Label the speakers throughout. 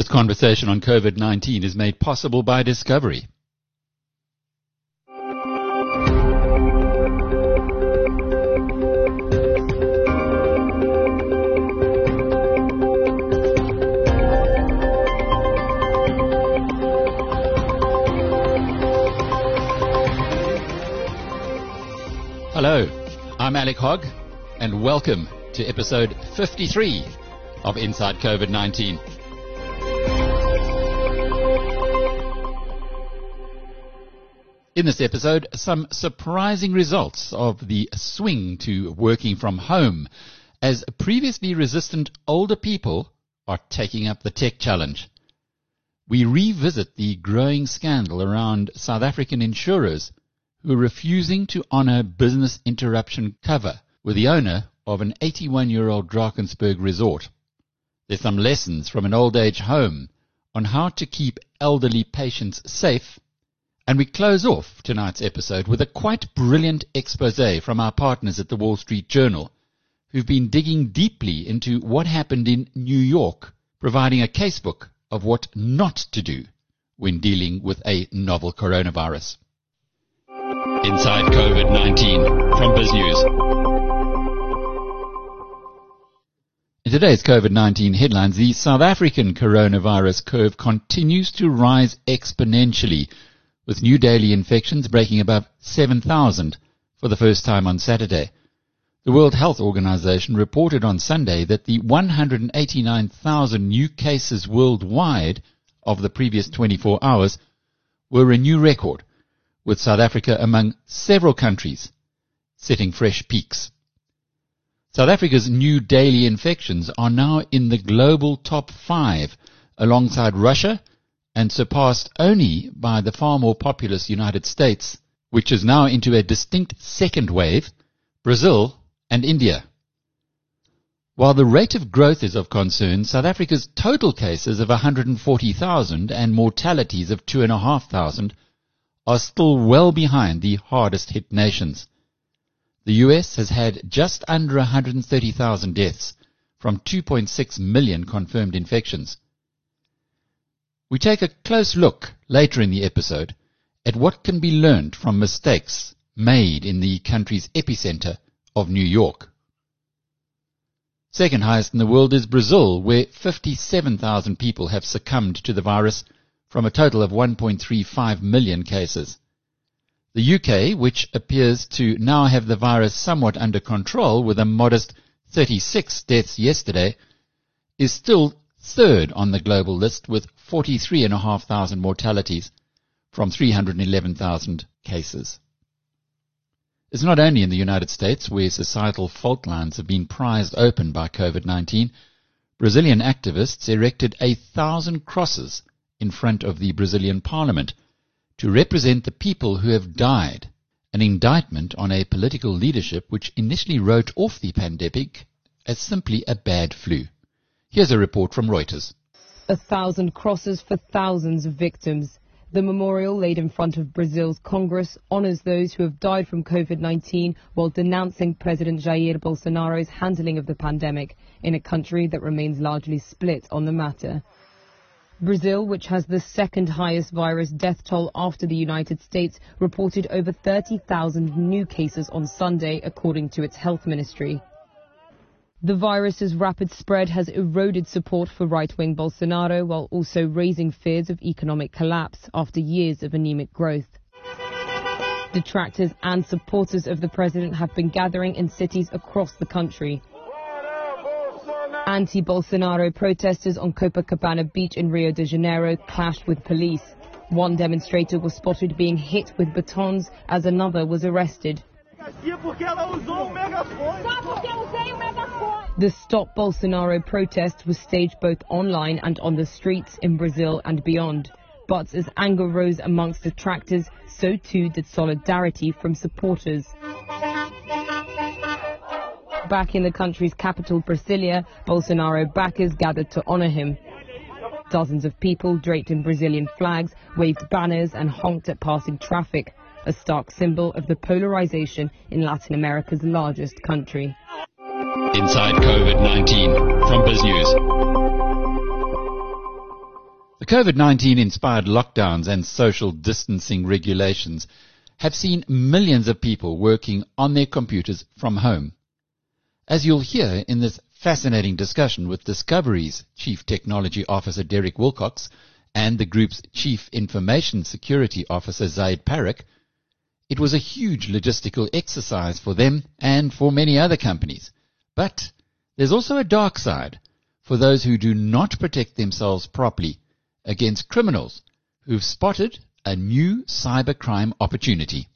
Speaker 1: This conversation on COVID 19 is made possible by Discovery. Hello, I'm Alec Hogg, and welcome to episode 53 of Inside COVID 19. In this episode, some surprising results of the swing to working from home as previously resistant older people are taking up the tech challenge. We revisit the growing scandal around South African insurers who are refusing to honor business interruption cover with the owner of an 81 year old Drakensberg resort. There's some lessons from an old age home on how to keep elderly patients safe and we close off tonight's episode with a quite brilliant expose from our partners at the Wall Street Journal, who've been digging deeply into what happened in New York, providing a casebook of what not to do when dealing with a novel coronavirus. Inside COVID-19 from BizNews. In today's COVID-19 headlines, the South African coronavirus curve continues to rise exponentially with new daily infections breaking above 7,000 for the first time on Saturday. The World Health Organization reported on Sunday that the 189,000 new cases worldwide of the previous 24 hours were a new record, with South Africa among several countries setting fresh peaks. South Africa's new daily infections are now in the global top five alongside Russia and surpassed only by the far more populous United States, which is now into a distinct second wave, Brazil and India. While the rate of growth is of concern, South Africa's total cases of 140,000 and mortalities of 2,500 are still well behind the hardest hit nations. The US has had just under 130,000 deaths from 2.6 million confirmed infections. We take a close look later in the episode at what can be learned from mistakes made in the country's epicenter of New York. Second highest in the world is Brazil, where 57,000 people have succumbed to the virus from a total of 1.35 million cases. The UK, which appears to now have the virus somewhat under control with a modest 36 deaths yesterday, is still third on the global list with 43,500 mortalities from 311,000 cases. It's not only in the United States where societal fault lines have been prized open by COVID-19. Brazilian activists erected a thousand crosses in front of the Brazilian parliament to represent the people who have died, an indictment on a political leadership which initially wrote off the pandemic as simply a bad flu. Here's a report from Reuters.
Speaker 2: A thousand crosses for thousands of victims. The memorial laid in front of Brazil's Congress honors those who have died from COVID-19 while denouncing President Jair Bolsonaro's handling of the pandemic in a country that remains largely split on the matter. Brazil, which has the second highest virus death toll after the United States, reported over 30,000 new cases on Sunday, according to its health ministry. The virus's rapid spread has eroded support for right-wing Bolsonaro while also raising fears of economic collapse after years of anemic growth. Detractors and supporters of the president have been gathering in cities across the country. Anti-Bolsonaro protesters on Copacabana Beach in Rio de Janeiro clashed with police. One demonstrator was spotted being hit with batons as another was arrested. The Stop Bolsonaro protest was staged both online and on the streets in Brazil and beyond. But as anger rose amongst detractors, so too did solidarity from supporters. Back in the country's capital, Brasilia, Bolsonaro backers gathered to honor him. Dozens of people draped in Brazilian flags waved banners and honked at passing traffic a stark symbol of the polarization in Latin America's largest country.
Speaker 1: Inside COVID-19 from BizNews. The COVID-19 inspired lockdowns and social distancing regulations have seen millions of people working on their computers from home. As you'll hear in this fascinating discussion with Discovery's Chief Technology Officer Derek Wilcox and the group's Chief Information Security Officer Zaid Parik, it was a huge logistical exercise for them and for many other companies. But there's also a dark side for those who do not protect themselves properly against criminals who've spotted a new cybercrime opportunity.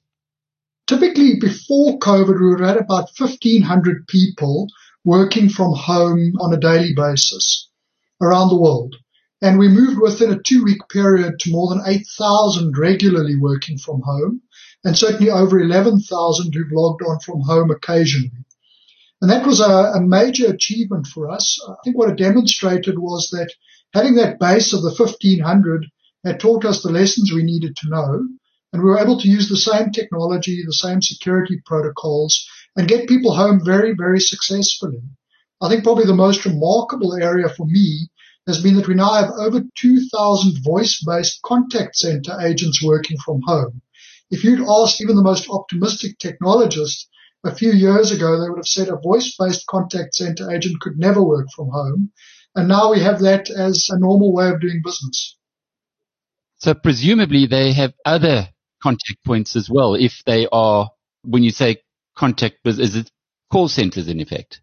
Speaker 3: Typically, before COVID, we were at about 1,500 people working from home on a daily basis around the world. And we moved within a two week period to more than 8,000 regularly working from home, and certainly over 11,000 who've logged on from home occasionally. And that was a, a major achievement for us. I think what it demonstrated was that having that base of the 1500 had taught us the lessons we needed to know. And we were able to use the same technology, the same security protocols and get people home very, very successfully. I think probably the most remarkable area for me has been that we now have over 2,000 voice-based contact center agents working from home. If you'd asked even the most optimistic technologist a few years ago, they would have said a voice-based contact center agent could never work from home. And now we have that as a normal way of doing business.
Speaker 1: So presumably they have other contact points as well. If they are, when you say contact, is it call centers in effect?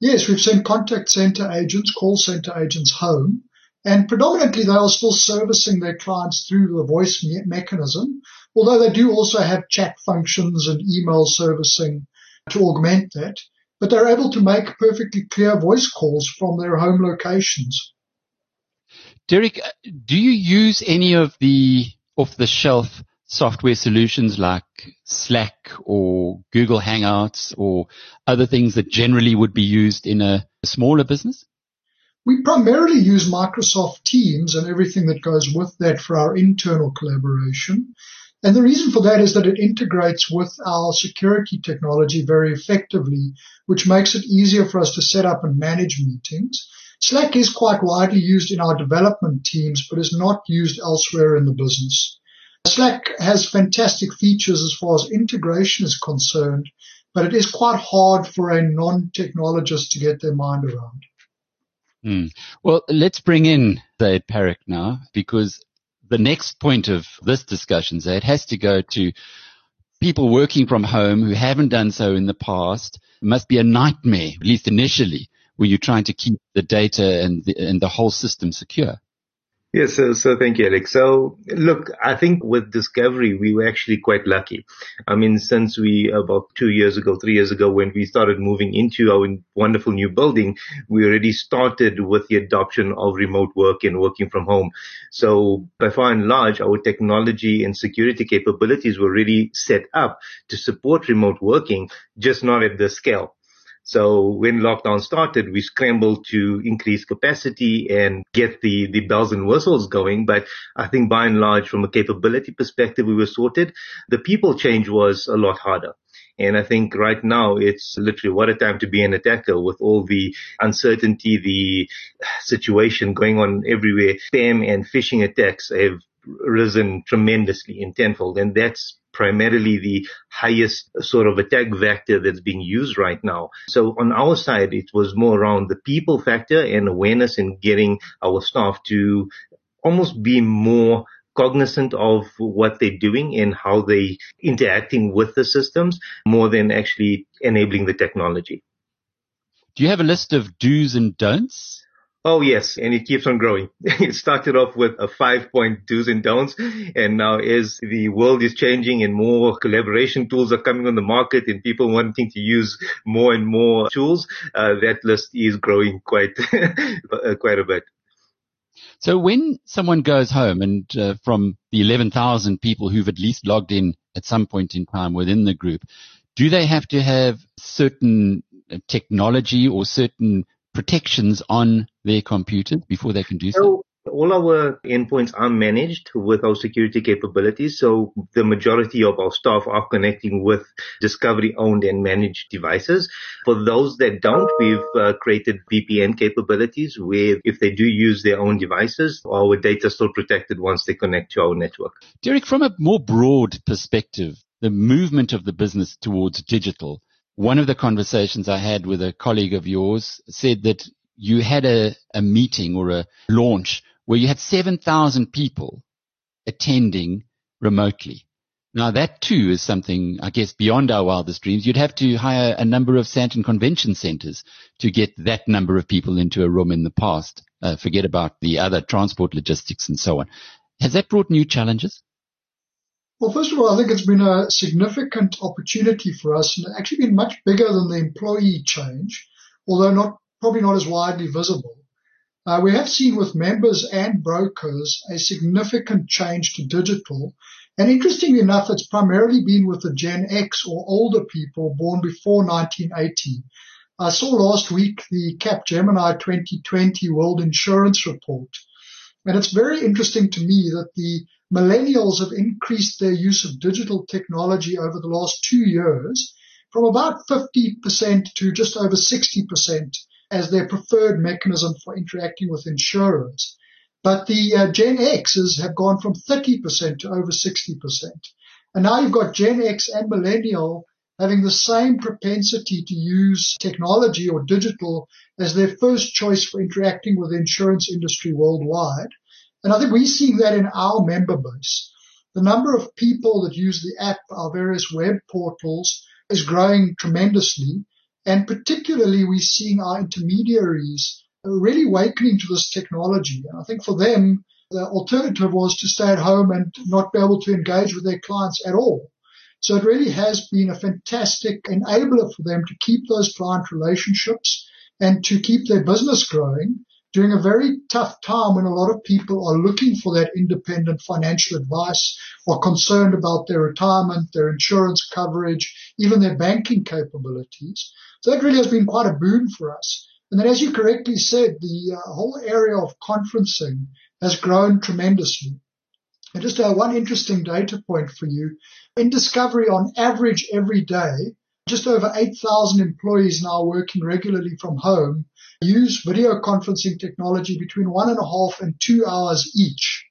Speaker 3: Yes, we've sent contact center agents, call center agents home. And predominantly they are still servicing their clients through the voice me- mechanism, although they do also have chat functions and email servicing to augment that but they're able to make perfectly clear voice calls from their home locations.
Speaker 1: Derek, do you use any of the off the shelf software solutions like Slack or Google Hangouts or other things that generally would be used in a smaller business?
Speaker 3: We primarily use Microsoft Teams and everything that goes with that for our internal collaboration. And the reason for that is that it integrates with our security technology very effectively, which makes it easier for us to set up and manage meetings. Slack is quite widely used in our development teams, but is not used elsewhere in the business. Slack has fantastic features as far as integration is concerned, but it is quite hard for a non-technologist to get their mind around.
Speaker 1: Hmm. Well, let's bring in Zaid Parik now because the next point of this discussion, it has to go to people working from home who haven't done so in the past. It must be a nightmare, at least initially, when you're trying to keep the data and the, and the whole system secure.
Speaker 4: Yes, so, so thank you, Alex. So look, I think with Discovery, we were actually quite lucky. I mean, since we, about two years ago, three years ago, when we started moving into our wonderful new building, we already started with the adoption of remote work and working from home. So by far and large, our technology and security capabilities were really set up to support remote working, just not at this scale. So when lockdown started, we scrambled to increase capacity and get the, the bells and whistles going. But I think by and large, from a capability perspective, we were sorted. The people change was a lot harder. And I think right now it's literally what a time to be an attacker with all the uncertainty, the situation going on everywhere. Spam and phishing attacks have risen tremendously in tenfold. And that's primarily the highest sort of attack vector that's being used right now. So on our side, it was more around the people factor and awareness and getting our staff to almost be more cognizant of what they're doing and how they interacting with the systems more than actually enabling the technology.
Speaker 1: Do you have a list of do's and don'ts?
Speaker 4: Oh yes, and it keeps on growing. it started off with a five point do's and don'ts, and now as the world is changing and more collaboration tools are coming on the market and people wanting to use more and more tools, uh, that list is growing quite uh, quite a bit.
Speaker 1: So when someone goes home and uh, from the 11,000 people who've at least logged in at some point in time within the group, do they have to have certain uh, technology or certain protections on their computers before they can do so?
Speaker 4: so all our endpoints are managed with our security capabilities. So the majority of our staff are connecting with Discovery owned and managed devices. For those that don't, we've uh, created VPN capabilities where if they do use their own devices, our data is still protected once they connect to our network.
Speaker 1: Derek, from a more broad perspective, the movement of the business towards digital, one of the conversations I had with a colleague of yours said that you had a, a meeting or a launch where you had 7,000 people attending remotely. Now that too is something, I guess, beyond our wildest dreams. You'd have to hire a number of Sandton convention centers to get that number of people into a room in the past. Uh, forget about the other transport logistics and so on. Has that brought new challenges?
Speaker 3: Well, first of all, I think it's been a significant opportunity for us and actually been much bigger than the employee change, although not probably not as widely visible. Uh, we have seen with members and brokers a significant change to digital. And interestingly enough, it's primarily been with the Gen X or older people born before 1980. I saw last week the Capgemini 2020 World Insurance Report. And it's very interesting to me that the millennials have increased their use of digital technology over the last two years from about 50% to just over 60% as their preferred mechanism for interacting with insurers. But the uh, Gen Xs have gone from 30% to over 60%. And now you've got Gen X and millennial having the same propensity to use technology or digital as their first choice for interacting with the insurance industry worldwide. And I think we're seeing that in our member base. The number of people that use the app, our various web portals, is growing tremendously. And particularly, we're seeing our intermediaries really awakening to this technology. And I think for them, the alternative was to stay at home and not be able to engage with their clients at all. So it really has been a fantastic enabler for them to keep those client relationships and to keep their business growing during a very tough time when a lot of people are looking for that independent financial advice or concerned about their retirement, their insurance coverage, even their banking capabilities. So that really has been quite a boon for us. And then as you correctly said, the uh, whole area of conferencing has grown tremendously. And just uh, one interesting data point for you. In Discovery, on average every day, just over 8,000 employees now working regularly from home use video conferencing technology between one and a half and two hours each.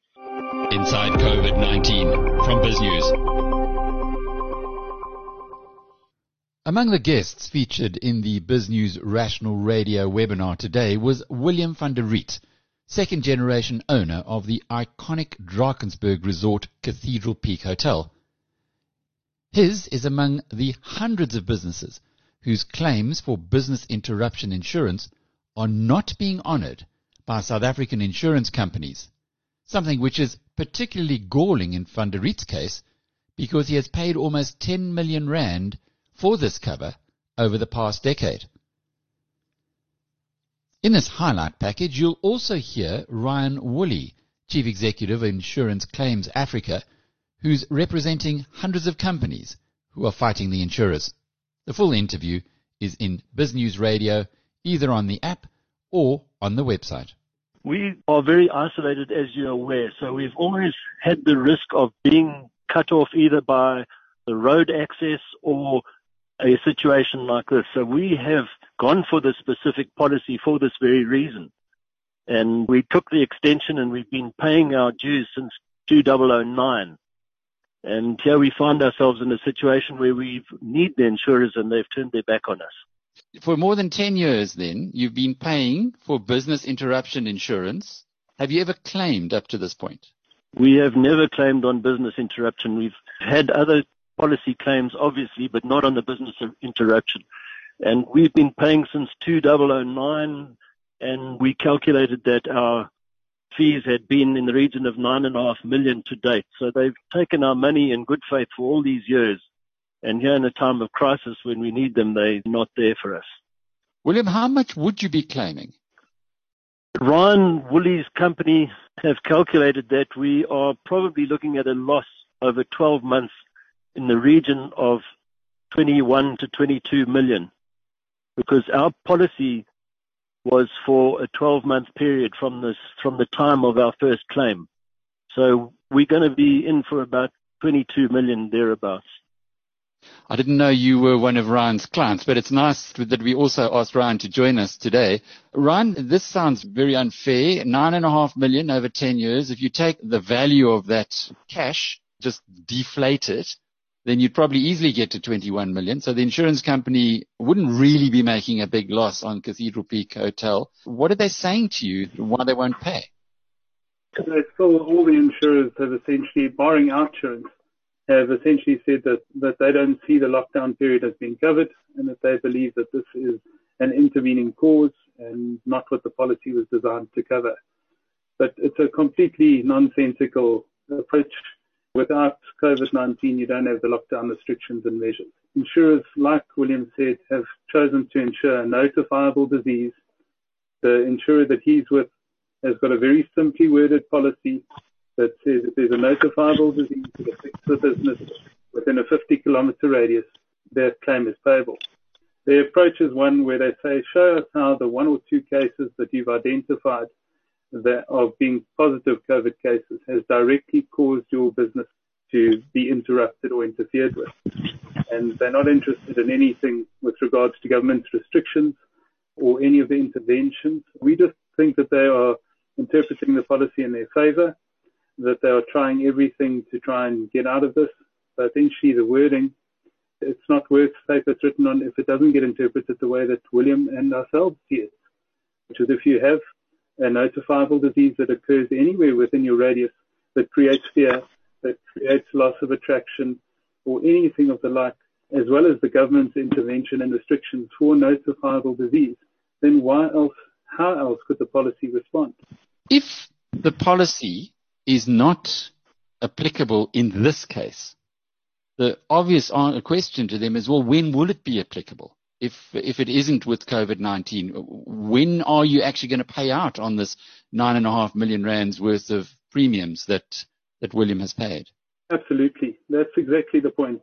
Speaker 1: Inside COVID-19 from BizNews. Among the guests featured in the BizNews Rational Radio webinar today was William van der Riet, second generation owner of the iconic Drakensberg Resort Cathedral Peak Hotel. His is among the hundreds of businesses whose claims for business interruption insurance are not being honored by South African insurance companies, something which is particularly galling in Van der case because he has paid almost 10 million rand for this cover over the past decade. In this highlight package, you'll also hear Ryan Woolley, Chief Executive of Insurance Claims Africa, who's representing hundreds of companies who are fighting the insurers. The full interview is in BizNews Radio either on the app or on the website.
Speaker 5: We are very isolated, as you're aware, so we've always had the risk of being cut off either by the road access or a situation like this. So we have gone for this specific policy for this very reason. And we took the extension and we've been paying our dues since 2009. And here we find ourselves in a situation where we need the insurers and they've turned their back on us
Speaker 1: for more than 10 years then, you've been paying for business interruption insurance. Have you ever claimed up to this point?
Speaker 5: We have never claimed on business interruption. We've had other policy claims, obviously, but not on the business interruption. And we've been paying since 2009, and we calculated that our fees had been in the region of nine and a half million to date. So they've taken our money in good faith for all these years and here in a time of crisis when we need them, they're not there for us.
Speaker 1: William, how much would you be claiming?
Speaker 5: Ryan Woolley's company have calculated that we are probably looking at a loss over 12 months in the region of 21 to 22 million because our policy was for a 12 month period from this, from the time of our first claim. So we're going to be in for about 22 million thereabouts.
Speaker 1: I didn't know you were one of Ryan's clients, but it's nice that we also asked Ryan to join us today. Ryan, this sounds very unfair. Nine and a half million over 10 years. If you take the value of that cash, just deflate it, then you'd probably easily get to 21 million. So the insurance company wouldn't really be making a big loss on Cathedral Peak Hotel. What are they saying to you why they won't pay?
Speaker 6: Still all the insurers have essentially, barring OUTsurance, have essentially said that, that they don't see the lockdown period as being covered and that they believe that this is an intervening cause and not what the policy was designed to cover. But it's a completely nonsensical approach Without COVID-19, you don't have the lockdown restrictions and measures. Insurers, like William said, have chosen to insure a notifiable disease. The insurer that he's with has got a very simply worded policy that says if there's a notifiable disease that affects the business within a 50 kilometer radius, their claim is payable. Their approach is one where they say, show us how the one or two cases that you've identified that of being positive COVID cases has directly caused your business to be interrupted or interfered with. And they're not interested in anything with regards to government restrictions or any of the interventions. We just think that they are interpreting the policy in their favor, that they are trying everything to try and get out of this. But essentially, the wording, it's not worth paper it's written on if it doesn't get interpreted the way that William and ourselves see it. Which is if you have a notifiable disease that occurs anywhere within your radius that creates fear, that creates loss of attraction, or anything of the like, as well as the government's intervention and restrictions for notifiable disease, then why else, how else could the policy respond?
Speaker 1: If the policy is not applicable in this case, the obvious question to them is, well, when will it be applicable? If if it isn't with COVID-19? When are you actually going to pay out on this nine and a half million rands worth of premiums that that William has paid?
Speaker 6: Absolutely, that's exactly the point.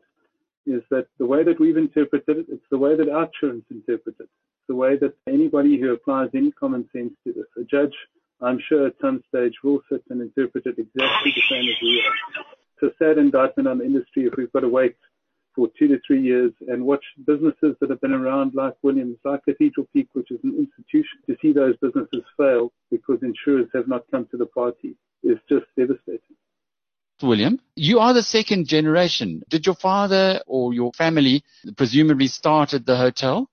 Speaker 6: Is that the way that we've interpreted it? It's the way that OUTsurance interprets it. It's the way that anybody who applies any common sense to this, a judge, I'm sure at some stage will sit and interpret it exactly the same as we are. It's a sad indictment on the industry if we've got to wait for two to three years and watch businesses that have been around like Williams, like Cathedral Peak, which is an institution, to see those businesses fail because insurers have not come to the party is just devastating.
Speaker 1: William, you are the second generation. Did your father or your family presumably start at the hotel?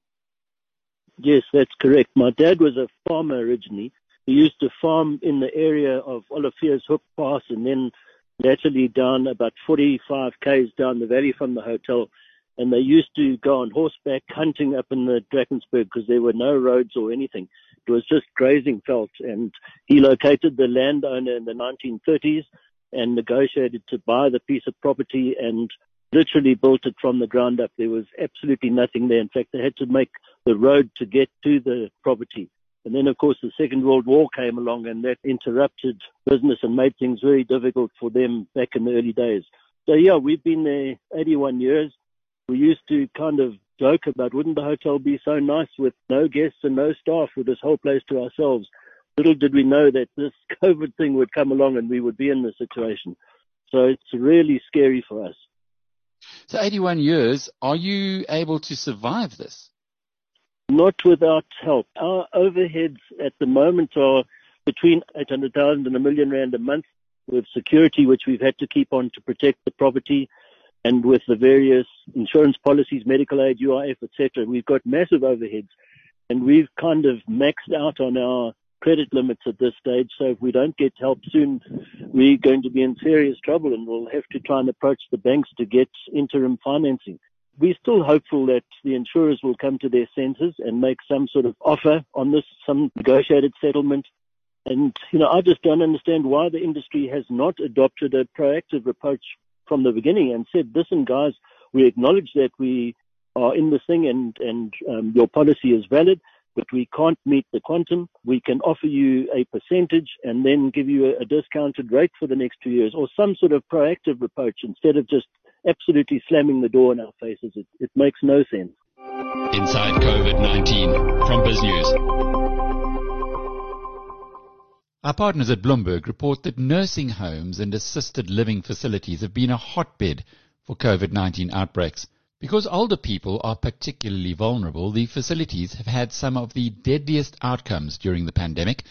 Speaker 5: Yes, that's correct. My dad was a farmer originally. He used to farm in the area of Oliviershoek Pass and then laterally down about 45 k's down the valley from the hotel. And they used to go on horseback hunting up in the Drakensberg because there were no roads or anything. It was just grazing veld. And he located the landowner in the 1930s and negotiated to buy the piece of property and literally built it from the ground up. There was absolutely nothing there. In fact, they had to make the road to get to the property. And then, of course, the Second World War came along and that interrupted business and made things very difficult for them back in the early days. So, yeah, we've been there 81 years. We used to kind of joke about wouldn't the hotel be so nice with no guests and no staff with this whole place to ourselves. Little did we know that this COVID thing would come along and we would be in this situation. So it's really scary for us.
Speaker 1: So 81 years, are you able to survive this?
Speaker 5: Not without help. Our overheads at the moment are between 800,000 and a million rand a month with security, which we've had to keep on to protect the property and with the various insurance policies, medical aid, UIF, etc. We've got massive overheads and we've kind of maxed out on our credit limits at this stage. So if we don't get help soon, we're going to be in serious trouble and we'll have to try and approach the banks to get interim financing we're still hopeful that the insurers will come to their senses and make some sort of offer on this, some negotiated settlement. And, you know, I just don't understand why the industry has not adopted a proactive approach from the beginning and said, listen, guys, we acknowledge that we are in this thing and, and um, your policy is valid, but we can't meet the quantum. We can offer you a percentage and then give you a, a discounted rate for the next two years or some sort of proactive approach instead of just absolutely slamming the door in our faces. It, it makes no sense.
Speaker 1: Inside COVID-19 from BizNews. Our partners at Bloomberg report that nursing homes and assisted living facilities have been a hotbed for COVID-19 outbreaks. Because older people are particularly vulnerable, the facilities have had some of the deadliest outcomes during the pandemic.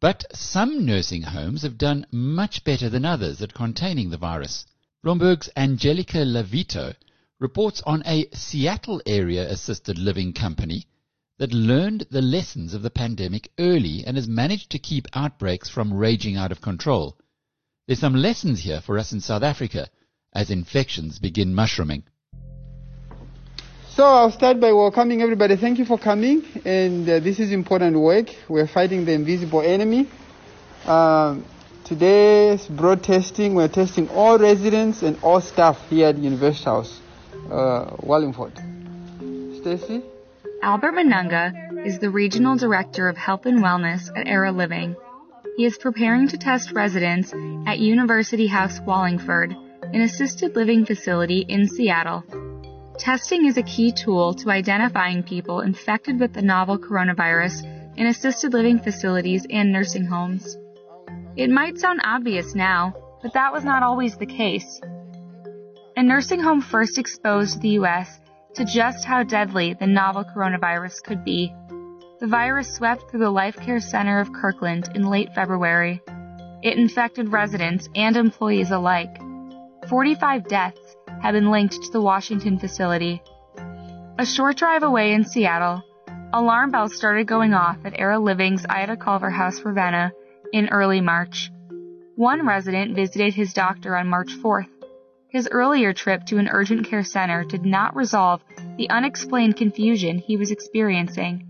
Speaker 1: But some nursing homes have done much better than others at containing the virus. Bloomberg's Angelica LaVito reports on a Seattle area assisted living company that learned the lessons of the pandemic early and has managed to keep outbreaks from raging out of control. There's some lessons here for us in South Africa as infections begin mushrooming.
Speaker 7: So I'll start by welcoming everybody. Thank you for coming. And uh, this is important work. We're fighting the invisible enemy. Um, today's broad testing, we're testing all residents and all staff here at University House, uh, Wallingford. Stacy?
Speaker 8: Albert Manunga is the Regional Director of Health and Wellness at Era Living. He is preparing to test residents at University House Wallingford, an assisted living facility in Seattle. Testing is a key tool to identifying people infected with the novel coronavirus in assisted living facilities and nursing homes. It might sound obvious now, but that was not always the case. A nursing home first exposed the U.S. to just how deadly the novel coronavirus could be. The virus swept through the Life Care Center of Kirkland in late February. It infected residents and employees alike. 45 deaths have been linked to the Washington facility. A short drive away in Seattle, alarm bells started going off at Era Living's Ida Culver House Ravenna in early March. One resident visited his doctor on March 4th. His earlier trip to an urgent care center did not resolve the unexplained confusion he was experiencing.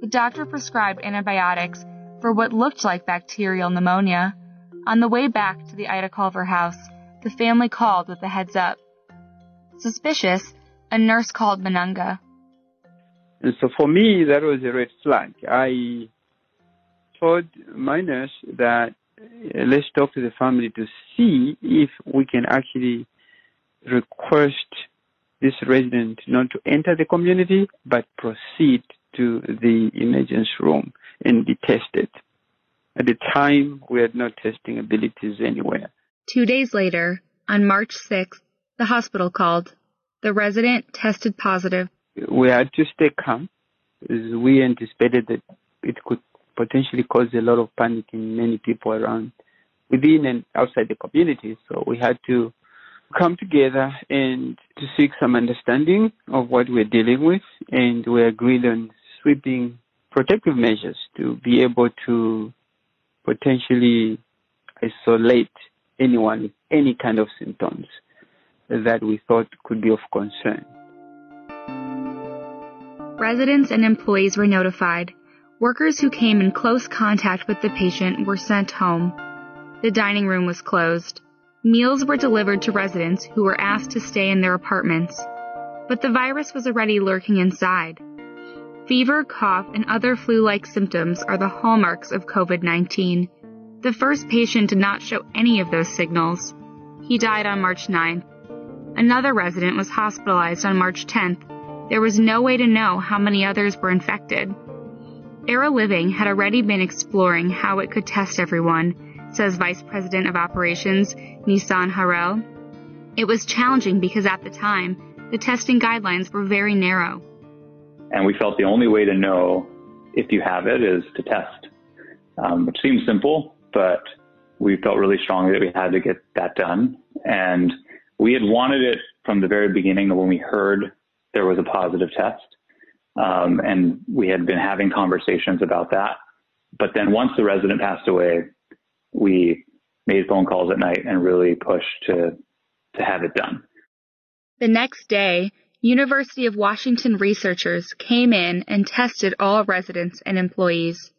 Speaker 8: The doctor prescribed antibiotics for what looked like bacterial pneumonia. On the way back to the Ida Culver house, the family called with a heads up. Suspicious, a nurse called Manunga.
Speaker 7: And so for me, that was a red flag. I told my nurse that uh, let's talk to the family to see if we can actually request this resident not to enter the community, but proceed to the emergency room and be tested. At the time, we had no testing abilities anywhere.
Speaker 8: Two days later, on March 6th, the hospital called. The resident tested positive.
Speaker 7: We had to stay calm we anticipated that it could potentially cause a lot of panic in many people around within and outside the community. So we had to come together and to seek some understanding of what we're dealing with and we agreed on sweeping protective measures to be able to potentially isolate anyone with any kind of symptoms that we thought could be of concern.
Speaker 8: Residents and employees were notified. Workers who came in close contact with the patient were sent home. The dining room was closed. Meals were delivered to residents who were asked to stay in their apartments. But the virus was already lurking inside. Fever, cough, and other flu-like symptoms are the hallmarks of COVID-19. The first patient did not show any of those signals. He died on March 9th. Another resident was hospitalized on March 10th. There was no way to know how many others were infected. Era Living had already been exploring how it could test everyone, says Vice President of Operations Nissan Harel. It was challenging because at the time, the testing guidelines were very narrow.
Speaker 9: And we felt the only way to know if you have it is to test, um, which seems simple, but we felt really strongly that we had to get that done. And we had wanted it from the very beginning when we heard there was a positive test. Um, and we had been having conversations about that. But then once the resident passed away, we made phone calls at night and really pushed to, to have it done.
Speaker 8: The next day, University of Washington researchers came in and tested all residents and employees.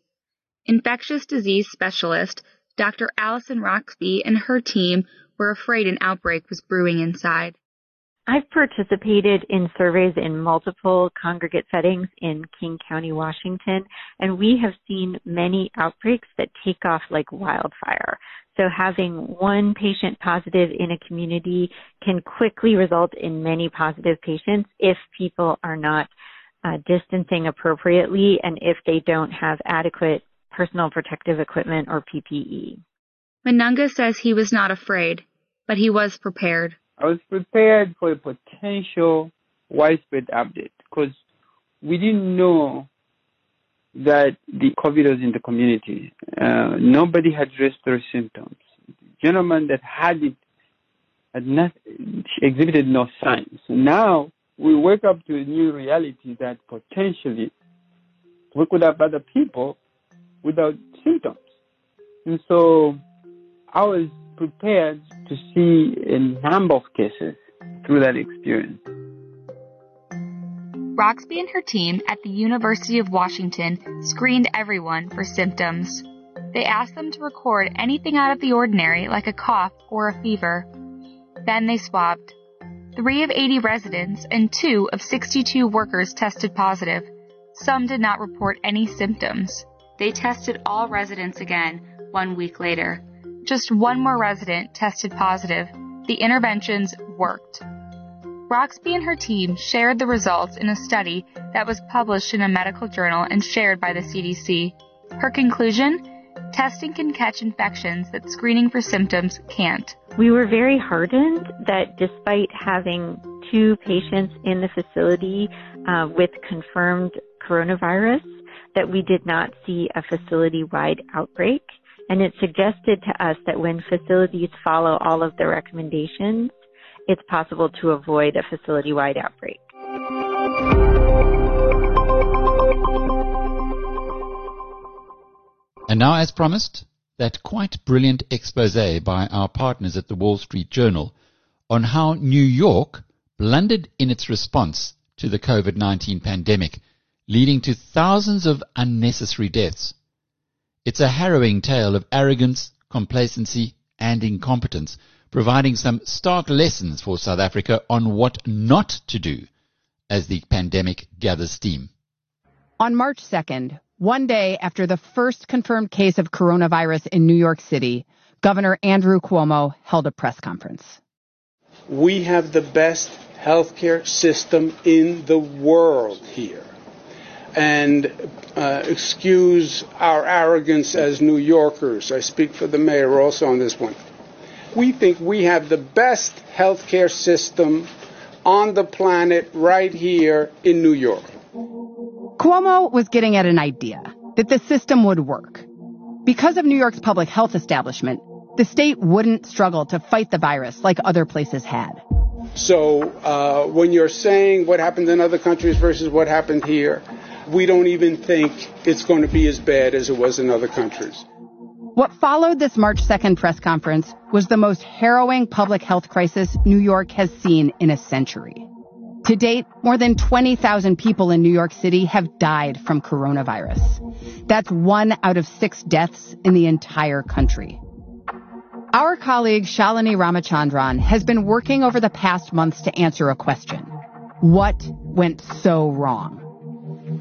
Speaker 8: Infectious disease specialist Dr. Alison Roxby and her team were afraid an outbreak was brewing inside.
Speaker 10: I've participated in surveys in multiple congregate settings in King County, Washington, and we have seen many outbreaks that take off like wildfire. So having one patient positive in a community can quickly result in many positive patients if people are not uh, distancing appropriately and if they don't have adequate personal protective equipment or PPE.
Speaker 8: Manunga says he was not afraid, but he was prepared.
Speaker 7: I was prepared for a potential widespread update because we didn't know that the COVID was in the community. Uh, nobody had respiratory symptoms. The gentleman that had it had not exhibited no signs. Now we wake up to a new reality that potentially we could have other people without symptoms. And so I was prepared to see a number of cases through that experience.
Speaker 8: Roxby and her team at the University of Washington screened everyone for symptoms. They asked them to record anything out of the ordinary, like a cough or a fever. Then they swabbed. Three of 80 residents and two of 62 workers tested positive. Some did not report any symptoms. They tested all residents again one week later. Just one more resident tested positive. The interventions worked. Roxby and her team shared the results in a study that was published in a medical journal and shared by the CDC. Her conclusion? Testing can catch infections that screening for symptoms can't.
Speaker 10: We were very heartened that despite having two patients in the facility uh, with confirmed coronavirus, that we did not see a facility-wide outbreak. And it suggested to us that when facilities follow all of the recommendations, it's possible to avoid a facility-wide outbreak.
Speaker 1: And now, as promised, that quite brilliant expose by our partners at the Wall Street Journal on how New York blundered in its response to the COVID-19 pandemic, leading to thousands of unnecessary deaths. It's a harrowing tale of arrogance, complacency, and incompetence, providing some stark lessons for South Africa on what not to do as the pandemic gathers steam.
Speaker 11: On March 2nd, one day after the first confirmed case of coronavirus in New York City, Governor Andrew Cuomo held a press conference.
Speaker 12: We have the best healthcare system in the world here. And uh, excuse our arrogance as New Yorkers. I speak for the mayor also on this one. We think we have the best healthcare system on the planet right here in New York.
Speaker 11: Cuomo was getting at an idea that the system would work. Because of New York's public health establishment, the state wouldn't struggle to fight the virus like other places had.
Speaker 12: So uh, when you're saying what happened in other countries versus what happened here, we don't even think it's going to be as bad as it was in other countries.
Speaker 11: What followed this March 2nd press conference was the most harrowing public health crisis New York has seen in a century. To date, more than 20,000 people in New York City have died from coronavirus. That's one out of six deaths in the entire country. Our colleague Shalini Ramachandran has been working over the past months to answer a question. What went so wrong?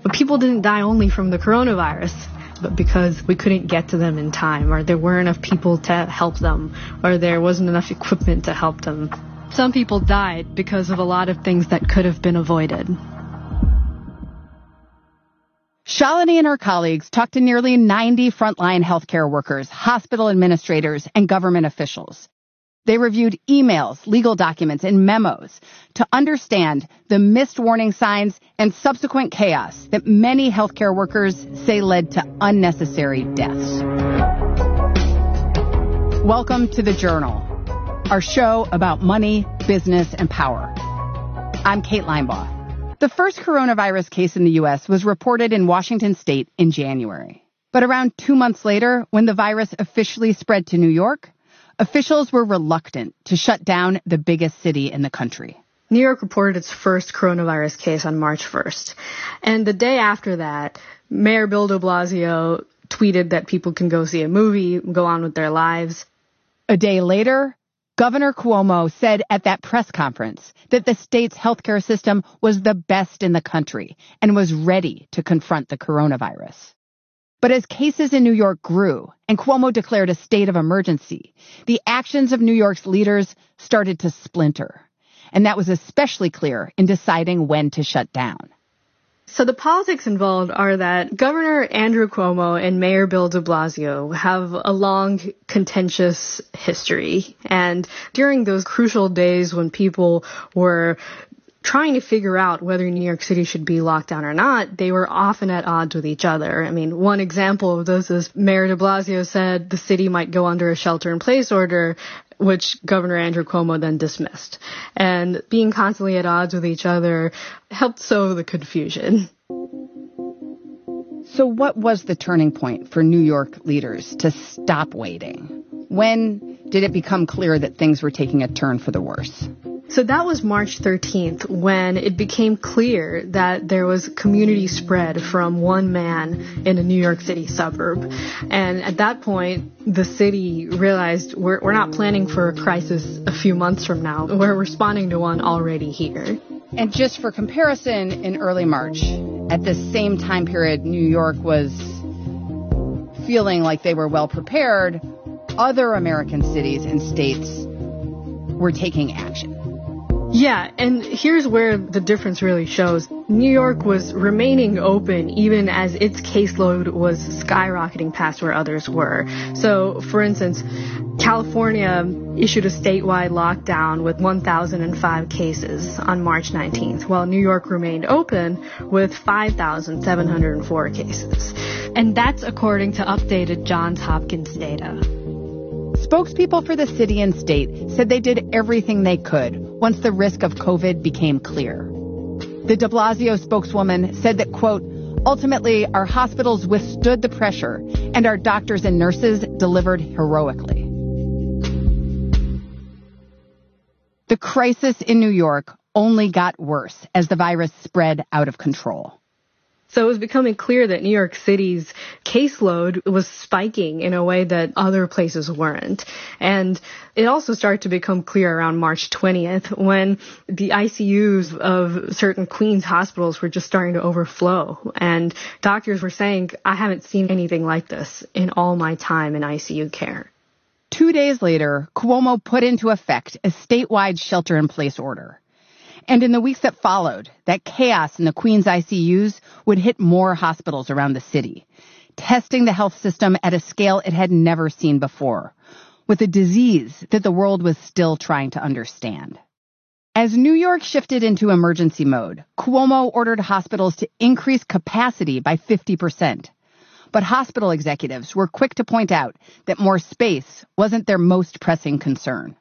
Speaker 13: But people didn't die only from the coronavirus, but because we couldn't get to them in time, or there weren't enough people to help them, or there wasn't enough equipment to help them. Some people died because of a lot of things that could have been avoided.
Speaker 11: Shalini and her colleagues talked to nearly 90 frontline healthcare workers, hospital administrators, and government officials. They reviewed emails, legal documents, and memos to understand the missed warning signs and subsequent chaos that many healthcare workers say led to unnecessary deaths. Welcome to the Journal, our show about money, business, and power. I'm Kate Linebaugh. The first coronavirus case in the U.S. was reported in Washington state in January. But around two months later, when the virus officially spread to New York, officials were reluctant to shut down the biggest city in the country.
Speaker 13: New York reported its first coronavirus case on March 1st. And the day after that, Mayor Bill de Blasio tweeted that people can go see a movie, go on with their lives.
Speaker 11: A day later, Governor Cuomo said at that press conference that the state's healthcare system was the best in the country and was ready to confront the coronavirus. But as cases in New York grew and Cuomo declared a state of emergency, the actions of New York's leaders started to splinter. And that was especially clear in deciding when to shut down.
Speaker 13: So the politics involved are that Governor Andrew Cuomo and Mayor Bill de Blasio have a long contentious history. And during those crucial days when people were trying to figure out whether New York City should be locked down or not, they were often at odds with each other. I mean, one example of this is Mayor de Blasio said the city might go under a shelter in place order, which Governor Andrew Cuomo then dismissed. And being constantly at odds with each other helped sow the confusion.
Speaker 11: So, what was the turning point for New York leaders to stop waiting? When did it become clear that things were taking a turn for the worse?
Speaker 13: So that was March 13th when it became clear that there was community spread from one man in a New York City suburb. And at that point, the city realized we're, we're not planning for a crisis a few months from now. We're responding to one already here.
Speaker 11: And just for comparison, in early March, at the same time period, New York was feeling like they were well prepared. Other American cities and states were taking action.
Speaker 13: Yeah, and here's where the difference really shows. New York was remaining open even as its caseload was skyrocketing past where others were. So, for instance, California issued a statewide lockdown with 1,005 cases on March 19th, while New York remained open with 5,704 cases. And that's according to updated Johns Hopkins data.
Speaker 11: Spokespeople for the city and state said they did everything they could once the risk of COVID became clear. The de Blasio spokeswoman said that, quote, ultimately our hospitals withstood the pressure and our doctors and nurses delivered heroically. The crisis in New York only got worse as the virus spread out of control.
Speaker 13: So it was becoming clear that New York City's caseload was spiking in a way that other places weren't. And it also started to become clear around March 20th when the ICUs of certain Queens hospitals were just starting to overflow. And doctors were saying, I haven't seen anything like this in all my time in ICU care.
Speaker 11: Two days later, Cuomo put into effect a statewide shelter in place order. And in the weeks that followed, that chaos in the Queens ICUs would hit more hospitals around the city, testing the health system at a scale it had never seen before, with a disease that the world was still trying to understand. As New York shifted into emergency mode, Cuomo ordered hospitals to increase capacity by 50%. But hospital executives were quick to point out that more space wasn't their most pressing concern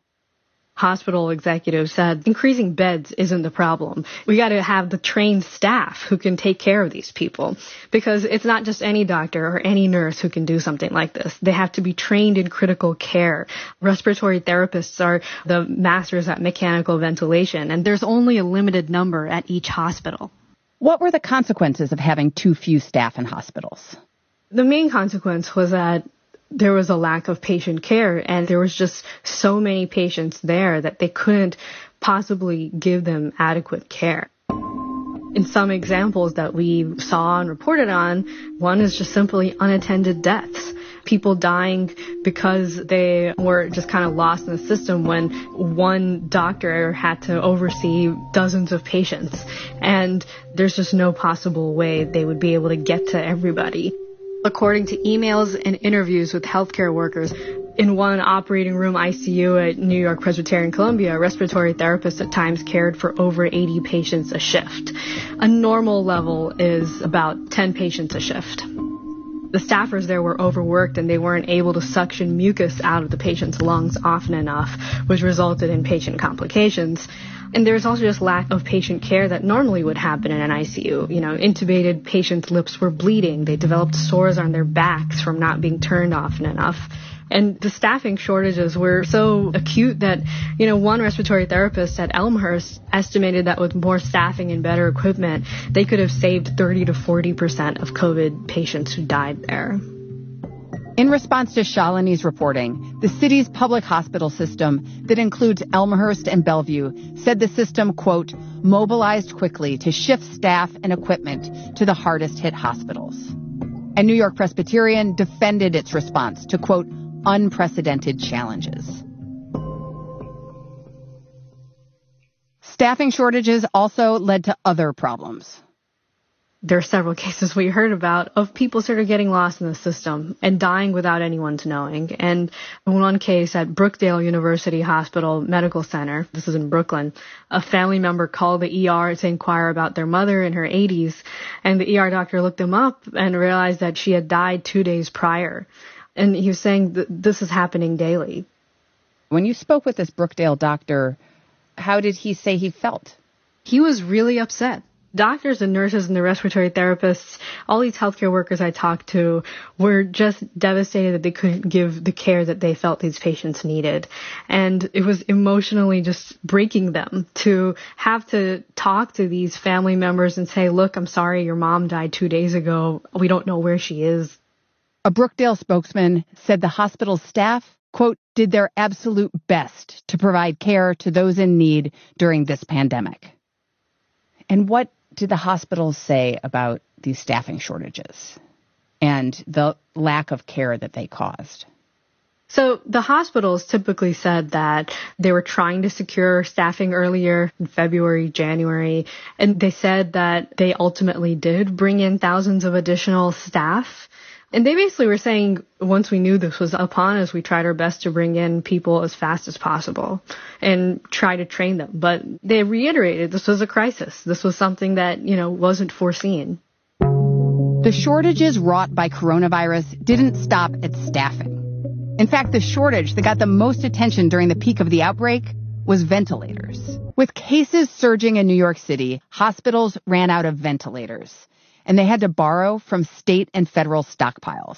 Speaker 13: hospital executive said increasing beds isn't the problem. We got to have the trained staff who can take care of these people because it's not just any doctor or any nurse who can do something like this. They have to be trained in critical care. Respiratory therapists are the masters at mechanical ventilation and there's only a limited number at each hospital.
Speaker 11: What were the consequences of having too few staff in hospitals?
Speaker 13: The main consequence was that there was a lack of patient care and there was just so many patients there that they couldn't possibly give them adequate care. In some examples that we saw and reported on, one is just simply unattended deaths. People dying because they were just kind of lost in the system when one doctor had to oversee dozens of patients. And there's just no possible way they would be able to get to everybody. According to emails and interviews with healthcare workers, in one operating room ICU at New York Presbyterian Columbia, respiratory therapists at times cared for over 80 patients a shift. A normal level is about 10 patients a shift. The staffers there were overworked and they weren't able to suction mucus out of the patient's lungs often enough, which resulted in patient complications. And there's also just lack of patient care that normally would happen in an ICU. You know, intubated patients' lips were bleeding. They developed sores on their backs from not being turned often enough. And the staffing shortages were so acute that, you know, one respiratory therapist at Elmhurst estimated that with more staffing and better equipment, they could have saved 30 to 40% of COVID patients who died there.
Speaker 11: In response to Shalini's reporting, the city's public hospital system that includes Elmhurst and Bellevue said the system, quote, mobilized quickly to shift staff and equipment to the hardest hit hospitals. And New York Presbyterian defended its response to, quote, unprecedented challenges. Staffing shortages also led to other problems.
Speaker 13: There are several cases we heard about of people sort of getting lost in the system and dying without anyone's knowing. And in one case at Brookdale University Hospital Medical Center, this is in Brooklyn, a family member called the ER to inquire about their mother in her 80s, and the ER doctor looked them up and realized that she had died two days prior. And he was saying that this is happening daily.
Speaker 11: When you spoke with this Brookdale doctor, how did he say he felt?
Speaker 13: He was really upset doctors and nurses and the respiratory therapists, all these healthcare workers I talked to were just devastated that they couldn't give the care that they felt these patients needed. And it was emotionally just breaking them to have to talk to these family members and say, look, I'm sorry, your mom died two days ago. We don't know where she is.
Speaker 11: A Brookdale spokesman said the hospital staff, quote, did their absolute best to provide care to those in need during this pandemic. And what did the hospitals say about these staffing shortages and the lack of care that they caused?
Speaker 13: So the hospitals typically said that they were trying to secure staffing earlier in February, January, and they said that they ultimately did bring in thousands of additional staff. And they basically were saying once we knew this was upon us, we tried our best to bring in people as fast as possible and try to train them. But they reiterated this was a crisis. This was something that, you know, wasn't foreseen.
Speaker 11: The shortages wrought by coronavirus didn't stop at staffing. In fact, the shortage that got the most attention during the peak of the outbreak was ventilators. With cases surging in New York City, hospitals ran out of ventilators and they had to borrow from state and federal stockpiles.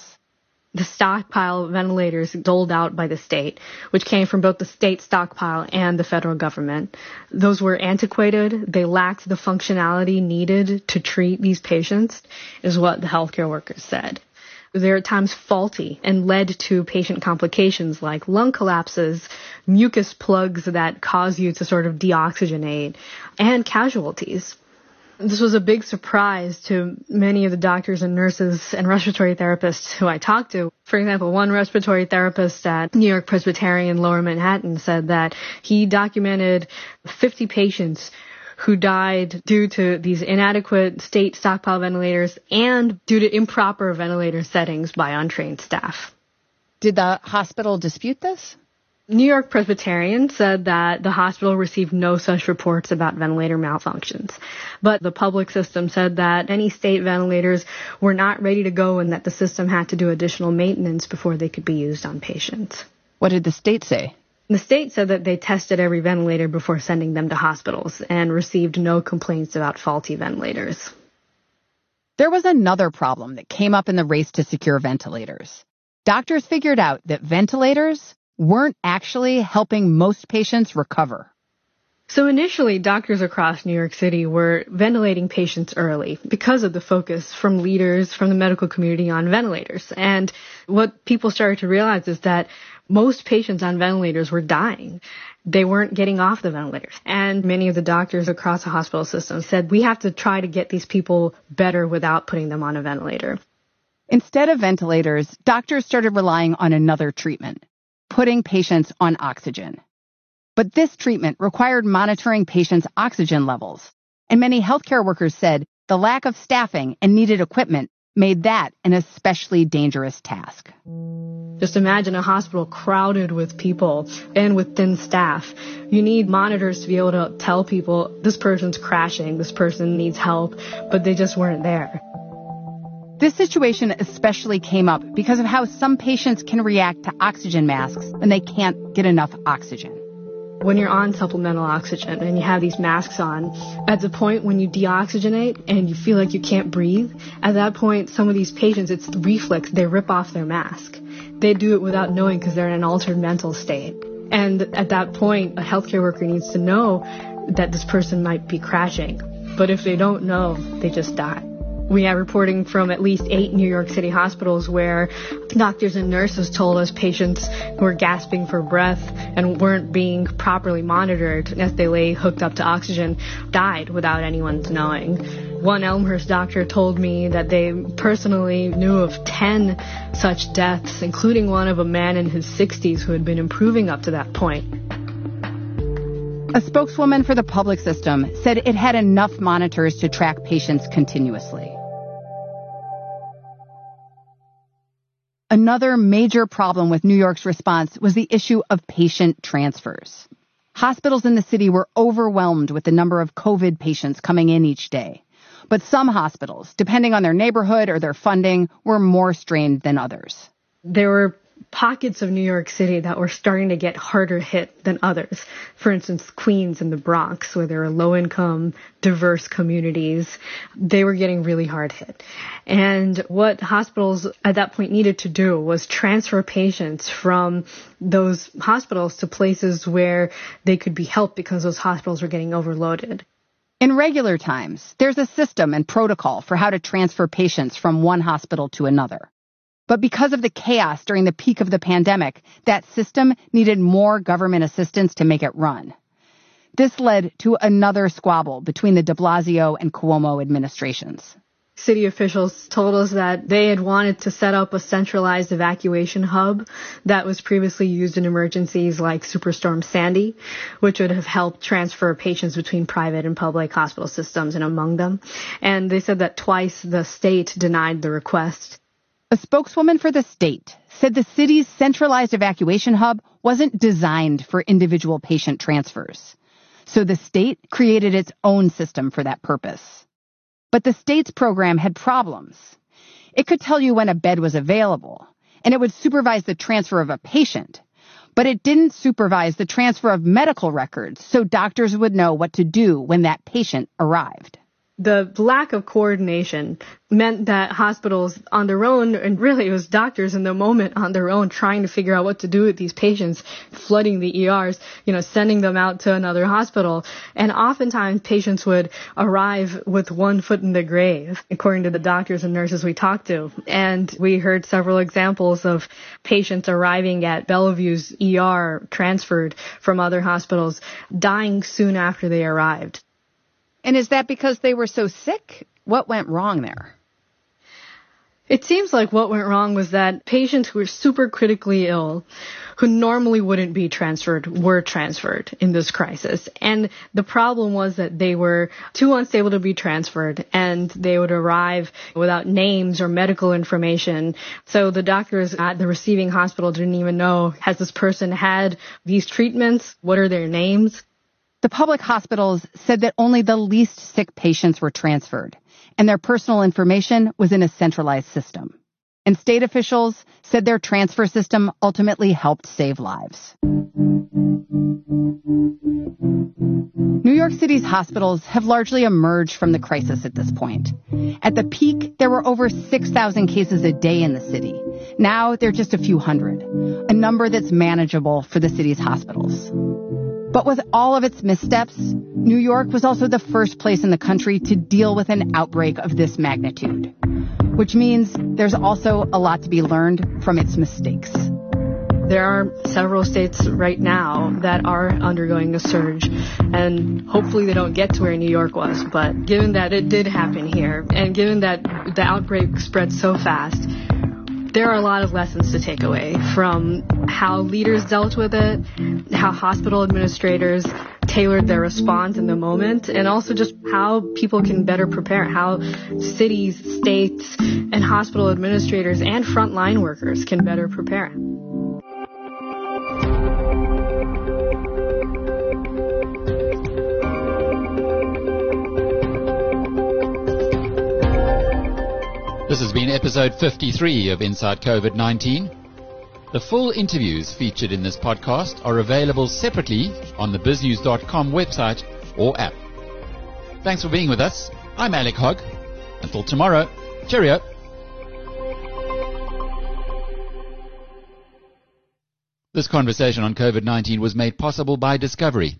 Speaker 13: The stockpile of ventilators doled out by the state, which came from both the state stockpile and the federal government. Those were antiquated. They lacked the functionality needed to treat these patients, is what the healthcare workers said. They're at times faulty and led to patient complications like lung collapses, mucus plugs that cause you to sort of deoxygenate, and casualties. This was a big surprise to many of the doctors and nurses and respiratory therapists who I talked to. For example, one respiratory therapist at New York Presbyterian Lower Manhattan said that he documented 50 patients who died due to these inadequate state stockpile ventilators and due to improper ventilator settings by untrained staff.
Speaker 11: Did the hospital dispute this?
Speaker 13: New York Presbyterian said that the hospital received no such reports about ventilator malfunctions. But the public system said that any state ventilators were not ready to go and that the system had to do additional maintenance before they could be used on patients.
Speaker 11: What did the state say?
Speaker 13: The state said that they tested every ventilator before sending them to hospitals and received no complaints about faulty ventilators.
Speaker 11: There was another problem that came up in the race to secure ventilators. Doctors figured out that ventilators weren't actually helping most patients recover.
Speaker 13: So initially, doctors across New York City were ventilating patients early because of the focus from leaders from the medical community on ventilators. And what people started to realize is that most patients on ventilators were dying. They weren't getting off the ventilators. And many of the doctors across the hospital system said, we have to try to get these people better without putting them on a ventilator.
Speaker 11: Instead of ventilators, doctors started relying on another treatment, putting patients on oxygen. But this treatment required monitoring patients' oxygen levels, and many healthcare workers said the lack of staffing and needed equipment made that an especially dangerous task.
Speaker 13: Just imagine a hospital crowded with people and with thin staff. You need monitors to be able to tell people this person's crashing, this person needs help, but they just weren't there.
Speaker 11: This situation especially came up because of how some patients can react to oxygen masks when they can't get enough oxygen.
Speaker 13: When you're on supplemental oxygen and you have these masks on, at the point when you deoxygenate and you feel like you can't breathe, at that point, some of these patients, it's the reflex, they rip off their mask. They do it without knowing because they're in an altered mental state. And at that point, a healthcare worker needs to know that this person might be crashing. But if they don't know, they just die. We have reporting from at least eight New York City hospitals where doctors and nurses told us patients who were gasping for breath and weren't being properly monitored as they lay hooked up to oxygen died without anyone's knowing. One Elmhurst doctor told me that they personally knew of 10 such deaths, including one of a man in his 60s who had been improving up to that point.
Speaker 11: A spokeswoman for the public system said it had enough monitors to track patients continuously. Another major problem with New York's response was the issue of patient transfers. Hospitals in the city were overwhelmed with the number of COVID patients coming in each day. But some hospitals, depending on their neighborhood or their funding, were more strained than others.
Speaker 13: There were pockets of New York City that were starting to get harder hit than others. For instance, Queens and the Bronx, where there are low income, diverse communities, they were getting really hard hit. And what hospitals at that point needed to do was transfer patients from those hospitals to places where they could be helped because those hospitals were getting overloaded.
Speaker 11: In regular times, there's a system and protocol for how to transfer patients from one hospital to another. But because of the chaos during the peak of the pandemic, that system needed more government assistance to make it run. This led to another squabble between the de Blasio and Cuomo administrations.
Speaker 13: City officials told us that they had wanted to set up a centralized evacuation hub that was previously used in emergencies like Superstorm Sandy, which would have helped transfer patients between private and public hospital systems and among them. And they said that twice the state denied the request.
Speaker 11: A spokeswoman for the state said the city's centralized evacuation hub wasn't designed for individual patient transfers. So the state created its own system for that purpose. But the state's program had problems. It could tell you when a bed was available, and it would supervise the transfer of a patient, but it didn't supervise the transfer of medical records so doctors would know what to do when that patient arrived
Speaker 13: the lack of coordination meant that hospitals on their own, and really it was doctors in the moment on their own trying to figure out what to do with these patients, flooding the ERs, you know, sending them out to another hospital. And oftentimes patients would arrive with one foot in the grave, according to the doctors and nurses we talked to. And we heard several examples of patients arriving at Bellevue's ER transferred from other hospitals, dying soon after they arrived.
Speaker 11: And is that because they were so sick? What went wrong there?
Speaker 13: It seems like what went wrong was that patients who were super critically ill, who normally wouldn't be transferred, were transferred in this crisis. And the problem was that they were too unstable to be transferred and they would arrive without names or medical information. So the doctors at the receiving hospital didn't even know, has this person had these treatments? What are their names?
Speaker 11: The public hospitals said that only the least sick patients were transferred, and their personal information was in a centralized system. And state officials said their transfer system ultimately helped save lives. New York City's hospitals have largely emerged from the crisis at this point. At the peak, there were over 6,000 cases a day in the city. Now, they're just a few hundred, a number that's manageable for the city's hospitals. But with all of its missteps, New York was also the first place in the country to deal with an outbreak of this magnitude, which means there's also a lot to be learned from its mistakes.
Speaker 13: There are several states right now that are undergoing a surge, and hopefully they don't get to where New York was. But given that it did happen here, and given that the outbreak spread so fast, there are a lot of lessons to take away from how leaders dealt with it, how hospital administrators tailored their response in the moment, and also just how people can better prepare, how cities, states, and hospital administrators and frontline workers can better prepare.
Speaker 1: This has been episode 53 of Inside COVID 19. The full interviews featured in this podcast are available separately on the biznews.com website or app. Thanks for being with us. I'm Alec Hogg. Until tomorrow, cheerio. This conversation on COVID 19 was made possible by Discovery